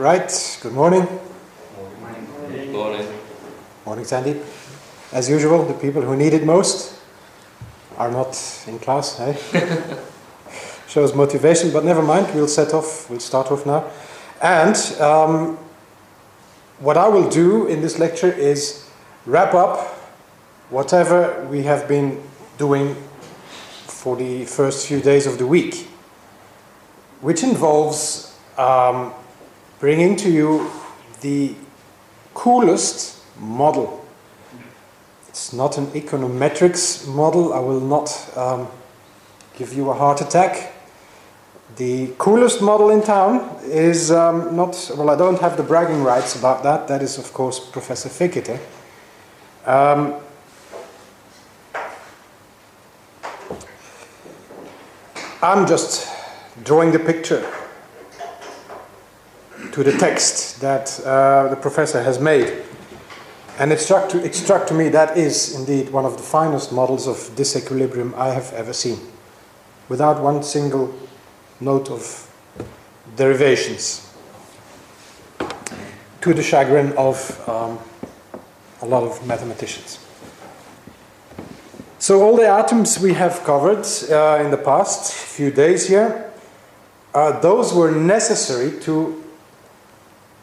Right, good morning. Morning. Morning. Morning, Sandy. As usual, the people who need it most are not in class, eh? Shows motivation, but never mind, we'll set off, we'll start off now. And um, what I will do in this lecture is wrap up whatever we have been doing for the first few days of the week, which involves um, bringing to you the coolest model. It's not an econometrics model. I will not um, give you a heart attack. The coolest model in town is um, not, well, I don't have the bragging rights about that. That is, of course, Professor Fekete. Um, I'm just drawing the picture to the text that uh, the professor has made. And it struck, to, it struck to me that is indeed one of the finest models of disequilibrium I have ever seen, without one single note of derivations, to the chagrin of um, a lot of mathematicians. So, all the atoms we have covered uh, in the past few days here, uh, those were necessary to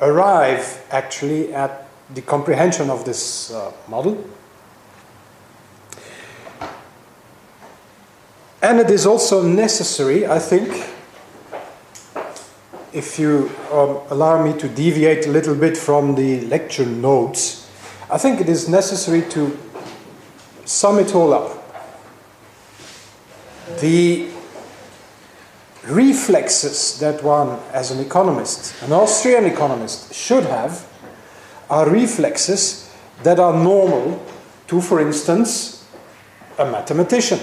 arrive actually at the comprehension of this uh, model. And it is also necessary, I think, if you um, allow me to deviate a little bit from the lecture notes, I think it is necessary to sum it all up. The reflexes that one, as an economist, an Austrian economist, should have are reflexes that are normal to, for instance, a mathematician.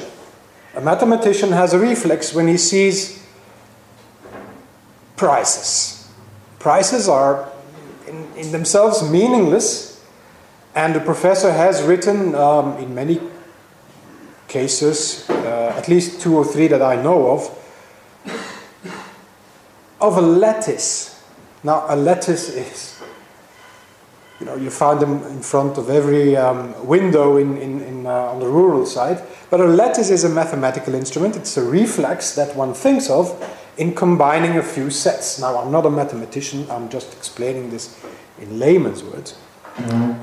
A mathematician has a reflex when he sees prices. Prices are in, in themselves meaningless, and the professor has written um, in many cases, uh, at least two or three that I know of, of a lattice. Now, a lattice is, you know, you find them in front of every um, window in, in, in uh, on the rural side. But a lattice is a mathematical instrument. It's a reflex that one thinks of in combining a few sets. Now, I'm not a mathematician, I'm just explaining this in layman's words. Mm-hmm.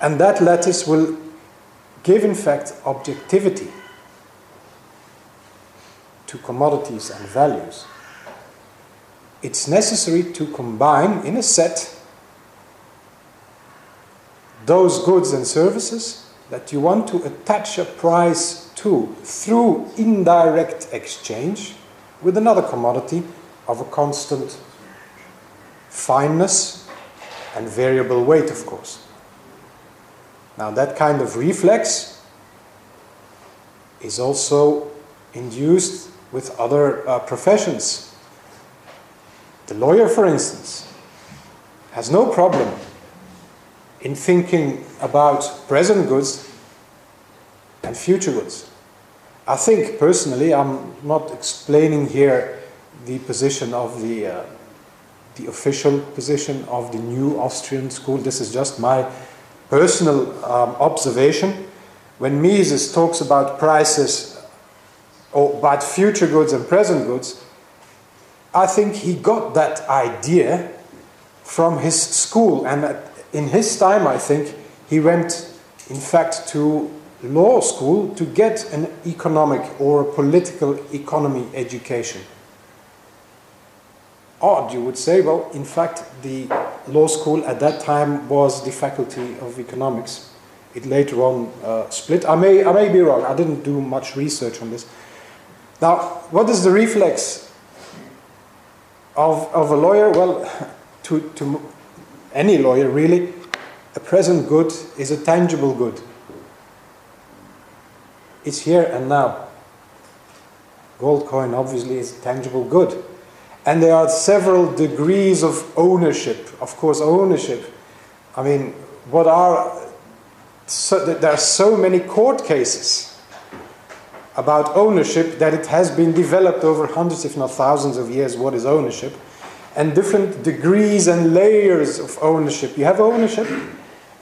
And that lattice will give, in fact, objectivity to commodities and values, it's necessary to combine in a set those goods and services that you want to attach a price to through indirect exchange with another commodity of a constant fineness and variable weight, of course. Now, that kind of reflex is also induced with other uh, professions. The lawyer, for instance, has no problem in thinking about present goods and future goods. I think personally, I'm not explaining here the position of the, uh, the official position of the new Austrian school. This is just my personal um, observation. When Mises talks about prices or about future goods and present goods, I think he got that idea from his school. And in his time, I think he went, in fact, to law school to get an economic or a political economy education. Odd, you would say. Well, in fact, the law school at that time was the faculty of economics. It later on uh, split. I may, I may be wrong. I didn't do much research on this. Now, what is the reflex of, of a lawyer? Well, to, to any lawyer, really, a present good is a tangible good. It's here and now. Gold coin, obviously, is a tangible good. And there are several degrees of ownership. Of course, ownership. I mean, what are. So, there are so many court cases about ownership that it has been developed over hundreds, if not thousands, of years what is ownership. and different degrees and layers of ownership. You have ownership,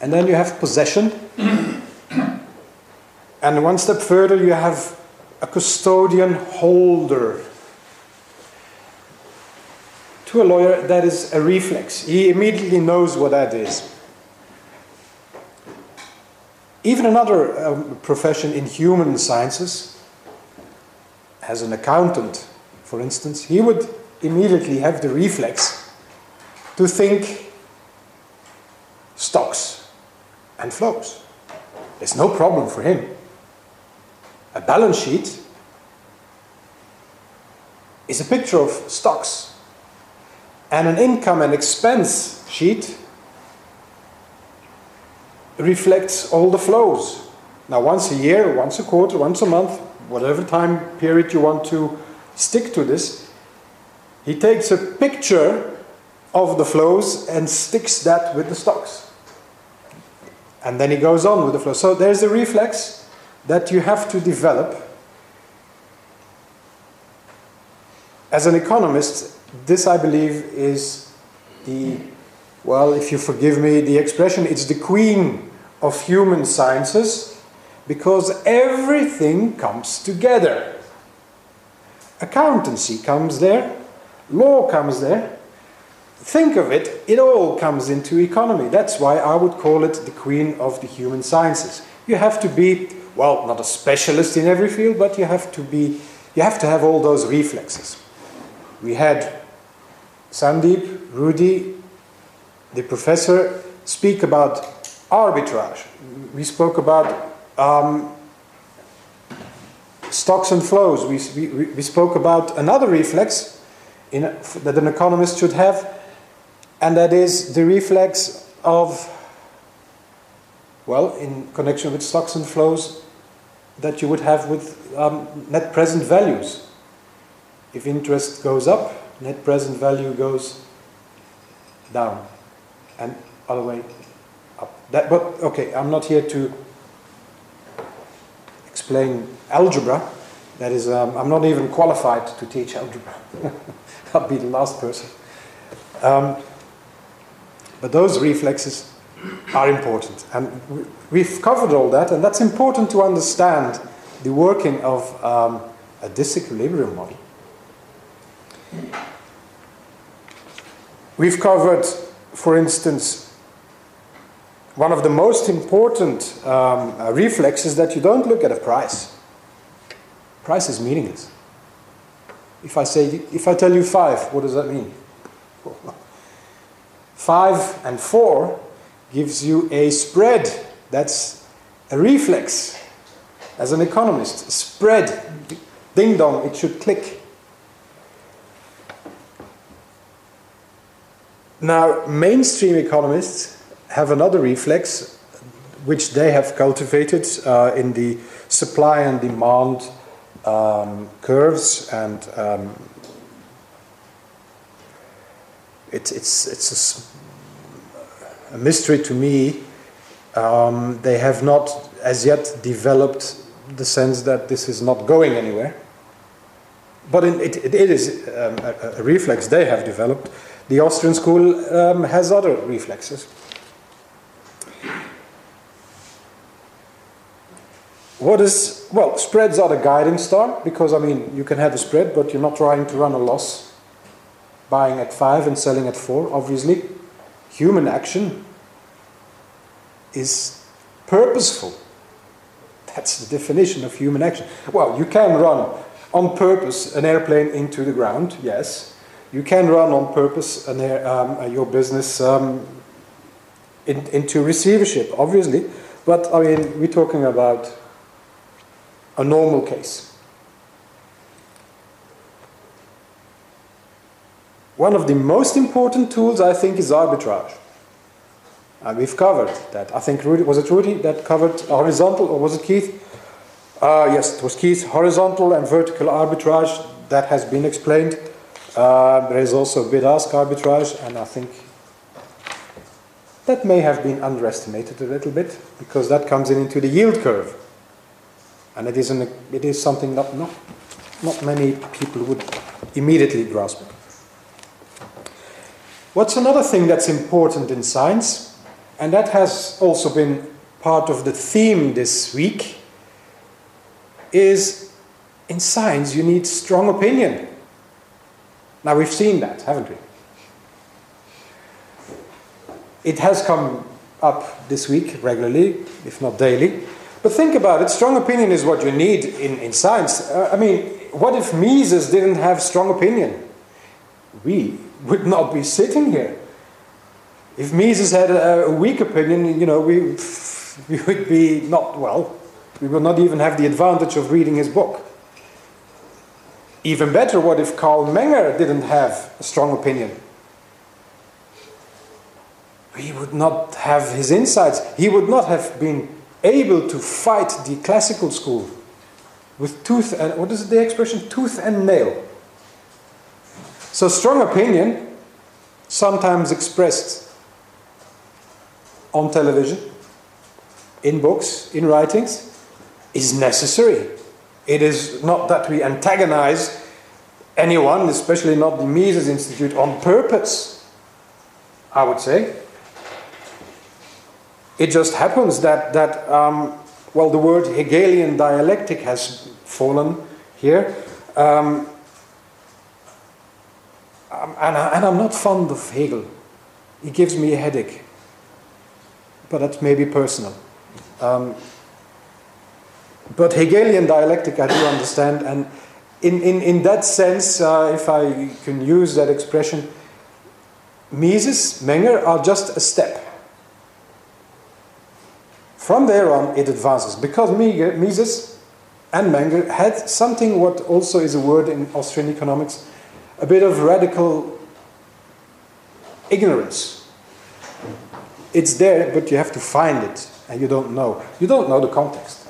and then you have possession. and one step further, you have a custodian holder. To a lawyer, that is a reflex. He immediately knows what that is. Even another um, profession in human sciences, as an accountant, for instance, he would immediately have the reflex to think stocks and flows. There's no problem for him. A balance sheet is a picture of stocks, and an income and expense sheet reflects all the flows. Now, once a year, once a quarter, once a month, whatever time period you want to stick to this, he takes a picture of the flows and sticks that with the stocks. And then he goes on with the flow. So there's a reflex that you have to develop. As an economist, this I believe is the, well, if you forgive me the expression, it's the queen of human sciences because everything comes together. Accountancy comes there, law comes there. Think of it, it all comes into economy. That's why I would call it the queen of the human sciences. You have to be, well, not a specialist in every field, but you have to be, you have to have all those reflexes. We had Sandeep, Rudy, the professor, speak about arbitrage. We spoke about um, stocks and flows. We, we, we spoke about another reflex, in, that an economist should have, and that is the reflex of, well, in connection with stocks and flows, that you would have with um, net present values. If interest goes up, net present value goes down, and other way up. That, but okay, I'm not here to explain algebra. That is, um, I'm not even qualified to teach algebra. I'll be the last person. Um, but those reflexes are important. And we've covered all that, and that's important to understand the working of um, a disequilibrium model. We've covered, for instance, one of the most important um, uh, reflexes that you don't look at a price. Price is meaningless. If I say, if I tell you five, what does that mean? Five and four gives you a spread. That's a reflex. As an economist, spread, ding dong, it should click. Now, mainstream economists have another reflex, which they have cultivated uh, in the supply and demand um, curves, and um, it's it's it's a, a, mystery to me. Um, they have not as yet developed the sense that this is not going anywhere. But in, it, it is um, a, a, reflex they have developed. The Austrian school um, has other reflexes. What is, well, spreads are the guiding star because, I mean, you can have a spread, but you're not trying to run a loss. Buying at 5 and selling at 4, obviously. Human action is purposeful. That's the definition of human action. Well, you can run on purpose an airplane into the ground, yes. You can run on purpose an air, um, your business um, in, into receivership, obviously. But I mean, we're talking about a normal case. One of the most important tools, I think, is arbitrage. And we've covered that. I think Rudy, was it Rudy that covered horizontal, or was it Keith? Uh, yes, it was Keith. Horizontal and vertical arbitrage, that has been explained. Uh, there is also bid-ask arbitrage, and I think that may have been underestimated a little bit because that comes in into the yield curve. And it is, an, it is something that not, not many people would immediately grasp. What's another thing that's important in science, and that has also been part of the theme this week, is in science you need strong opinion. Now we've seen that, haven't we? It has come up this week regularly, if not daily. But think about it strong opinion is what you need in, in science. Uh, I mean, what if Mises didn't have strong opinion? We would not be sitting here. If Mises had a, a weak opinion, you know, we, we would be not, well, we would not even have the advantage of reading his book. Even better, what if Carl Menger didn't have a strong opinion? We would not have his insights. He would not have been able to fight the classical school with tooth and what is the expression? Tooth and nail. So strong opinion, sometimes expressed on television, in books, in writings, is necessary. It is not that we antagonize anyone, especially not the Mises Institute, on purpose, I would say. It just happens that, that um, well, the word Hegelian dialectic has fallen here. Um, um and, I, am not fond of Hegel. He gives me a headache. But that's maybe personal. Um, but Hegelian dialectic, I do understand. And in, in, in that sense, uh, if I can use that expression, Mises, Menger are just a step. From there on, it advances. Because Mises and Menger had something what also is a word in Austrian economics, a bit of radical ignorance. It's there, but you have to find it, and you don't know. You don't know the context.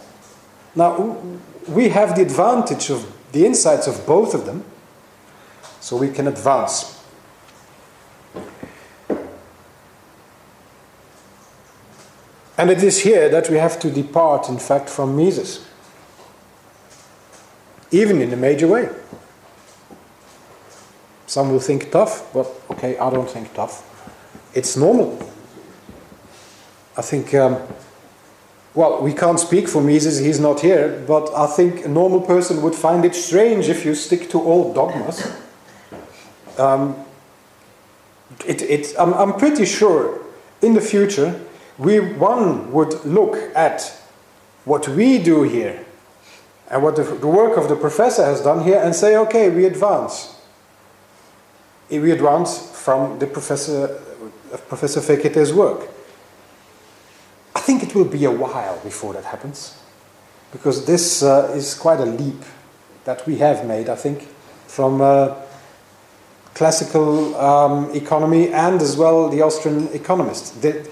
Now, we have the advantage of the insights of both of them, so we can advance. And it is here that we have to depart, in fact, from Mises, even in a major way. Some will think tough, but okay, I don't think tough. It's normal. I think, um, well, we can't speak for Mises, he's not here, but I think a normal person would find it strange if you stick to old dogmas. Um, it, it, I'm, I'm pretty sure in the future we one would look at what we do here and what the, the, work of the professor has done here and say, okay, we advance. We advance from the professor, Professor Fekete's work. I think it will be a while before that happens, because this uh, is quite a leap that we have made, I think, from uh, classical um, economy and as well the Austrian economists. The,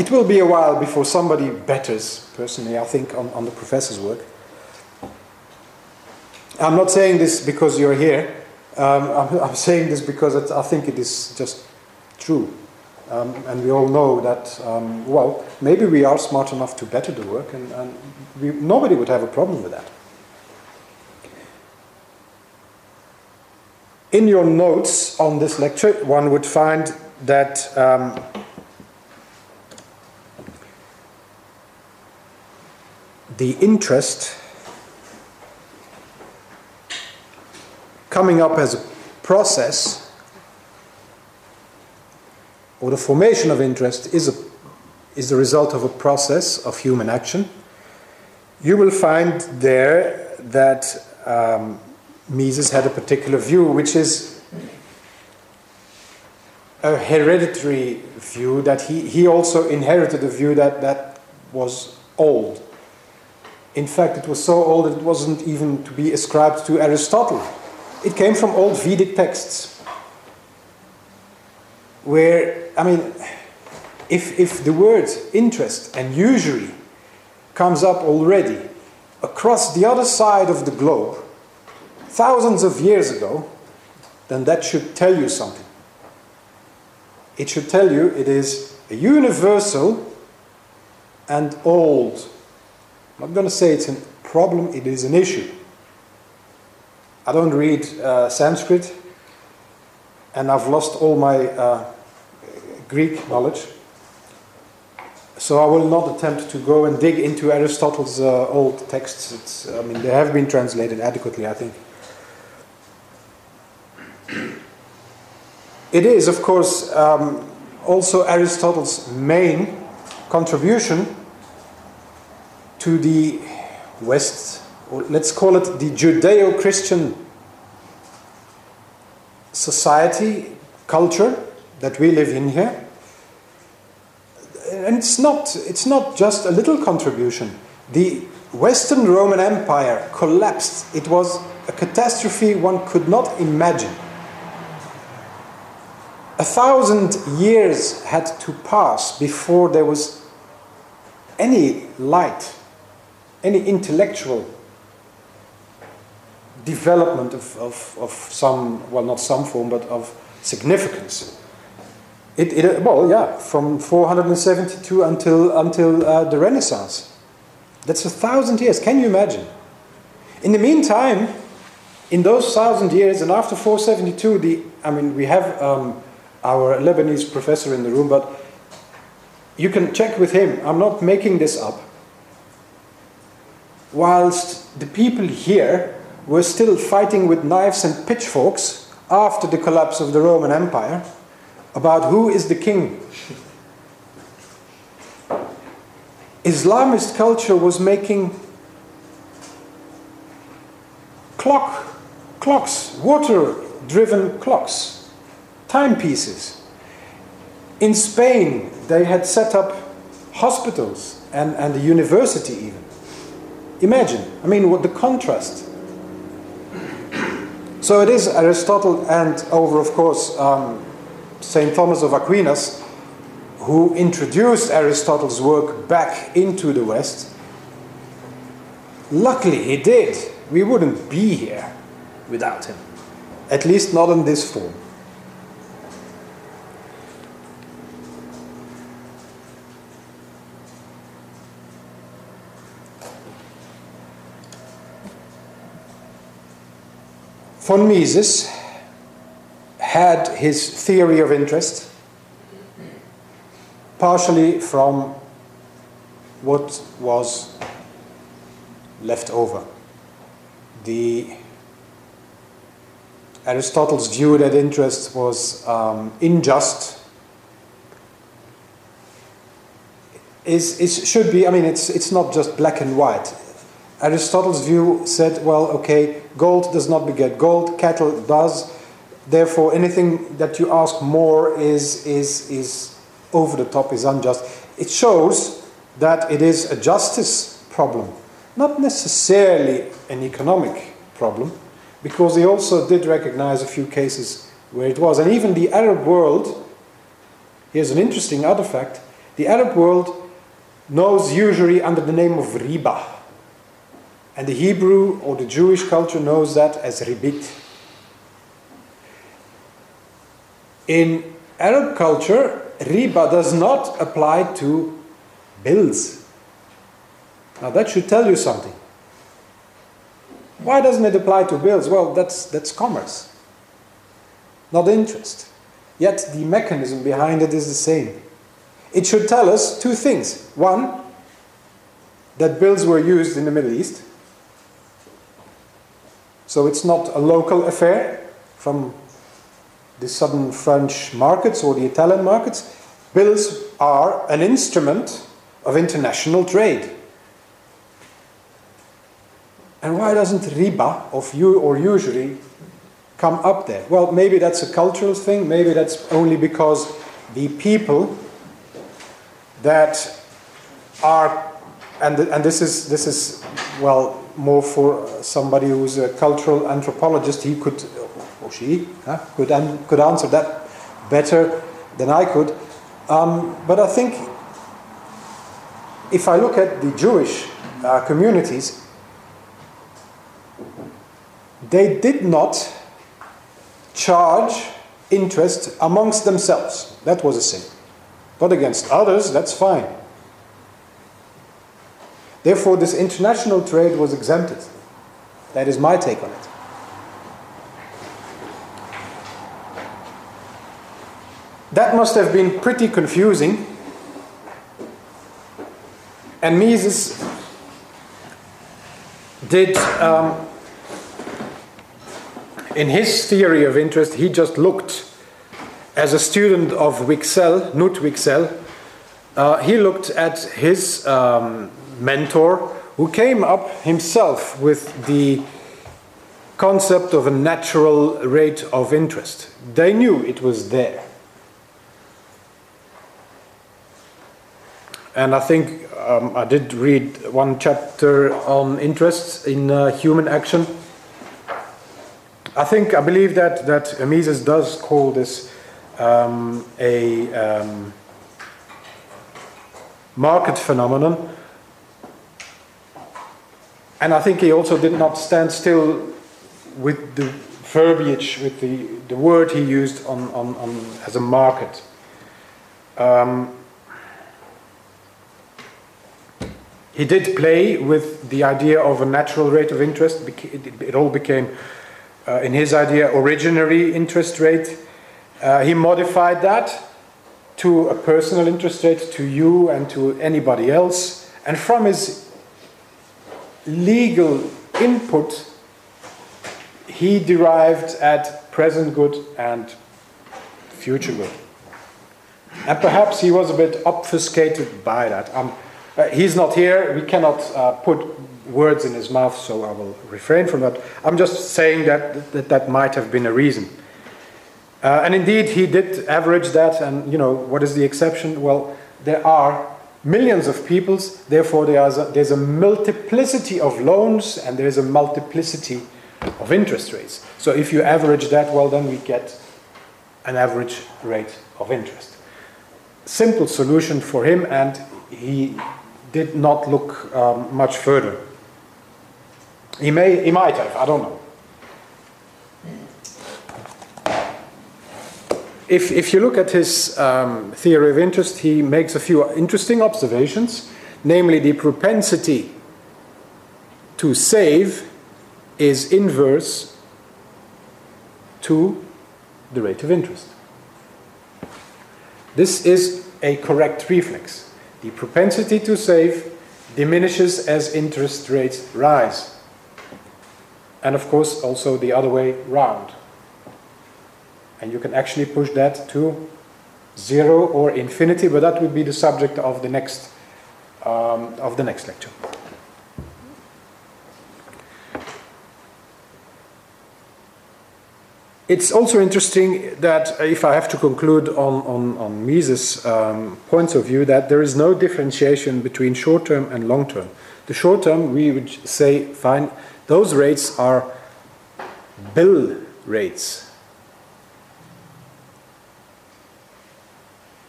it will be a while before somebody betters, personally, I think, on, on the professor's work. I'm not saying this because you're here. Um, I'm, I'm, saying this because I think it is just true. Um, and we all know that, um, well, maybe we are smart enough to better the work, and, and we, nobody would have a problem with that. In your notes on this lecture, one would find that the interest coming up as a process or the formation of interest is, a, is the result of a process of human action, you will find there that um, Mises had a particular view, which is a hereditary view that he, he also inherited a view that, that was old. In fact, it was so old that it wasn't even to be ascribed to Aristotle. It came from old Vedic texts. Where, I mean, if, if the word interest and usury comes up already across the other side of the globe, thousands of years ago, then that should tell you something. It should tell you it is a universal and old I'm not going to say it's a problem, it is an issue. I don't read uh, Sanskrit, and I've lost all my uh, Greek knowledge. So I will not attempt to go and dig into Aristotle's uh, old texts. It's, I mean, they have been translated adequately, I think. It is, of course, um, also Aristotle's main contribution to the West, or let's call it the Judeo Christian society, culture that we live in here. And it's not, it's not just a little contribution. The Western Roman Empire collapsed. It was a catastrophe one could not imagine. A thousand years had to pass before there was any light, any intellectual development of, of, of some, well, not some form, but of significance. It, it, well, yeah, from 472 until, until uh, the Renaissance. That's a thousand years. Can you imagine? In the meantime, in those thousand years, and after 472, the, I mean, we have um, our Lebanese professor in the room, but you can check with him. I'm not making this up. Whilst the people here were still fighting with knives and pitchforks after the collapse of the Roman Empire about who is the king. Islamist culture was making clock clocks, water driven clocks, timepieces. In Spain, they had set up hospitals and, and a university, even. Imagine, I mean, what the contrast. So it is Aristotle and over, of course, um, St. Thomas of Aquinas who introduced Aristotle's work back into the West. Luckily, he did. We wouldn't be here without him, at least not in this form. Von Mises had his theory of interest partially from what was left over. The Aristotle's view that interest was um, unjust is, is should be. I mean, it's it's not just black and white. Aristotle's view said, well, okay, gold does not beget gold, cattle does. Therefore, anything that you ask more is is is over the top, is unjust. It shows that it is a justice problem, not necessarily an economic problem because he also did recognize a few cases where it was. And even the Arab world, here's an interesting other fact the Arab world knows usury under the name of riba. And the Hebrew or the Jewish culture knows that as ribit. In Arab culture, riba does not apply to bills. Now that should tell you something. Why doesn't it apply to bills? Well, that's, that's commerce, not interest. Yet the mechanism behind it is the same. It should tell us two things. One, that bills were used in the Middle East. So it's not a local affair from the southern French markets or the Italian markets. Bills are an instrument of international trade. And why doesn't riba of you or usury come up there? Well, maybe that's a cultural thing. Maybe that's only because the people that are, and, and this is this is well more for somebody who's a cultural anthropologist. He could, or she, could an, could answer that better than I could. Um, but I think if I look at the Jewish uh, communities, they did not charge interest amongst themselves. That was a sin. But against others, that's fine. Therefore, this international trade was exempted. That is my take on it. That must have been pretty confusing. And Mises did, um, in his theory of interest, he just looked as a student of Wicksell, Knut Wicksell, uh, he looked at his um, mentor who came up himself with the concept of a natural rate of interest. They knew it was there. And I think um, I did read one chapter on interest in uh, human action. I think, I believe that, that Mises does call this um, a um, market phenomenon. And I think he also did not stand still with the verbiage, with the, the word he used on, on, on as a market. Um, he did play with the idea of a natural rate of interest. It all became, uh, in his idea, originary interest rate. Uh, he modified that to a personal interest rate to you and to anybody else. And from his legal input, he derived at present good and future good. And perhaps he was a bit obfuscated by that. Um, uh, he's not here, we cannot uh, put words in his mouth, so I will refrain from that. I'm just saying that that, that might have been a reason. Uh, and indeed, he did average that, and you know, what is the exception? Well, there are millions of peoples, therefore, there's a, multiplicity of loans and there's a multiplicity of interest rates. So if you average that, well, then we get an average rate of interest. Simple solution for him, and he did not look um, much further. He may, he might have, I don't know. If, if you look at his um, theory of interest, he makes a few interesting observations, namely the propensity to save is inverse to the rate of interest. This is a correct reflex. The propensity to save diminishes as interest rates rise. And of course, also the other way round. And you can actually push that to zero or infinity, but that would be the subject of the next, um, of the next lecture. It's also interesting that if I have to conclude on, on, on Mises' um, points of view, that there is no differentiation between short term and long term. The short term, we would say, fine, those rates are bill rates.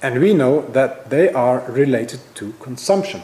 And we know that they are related to consumption.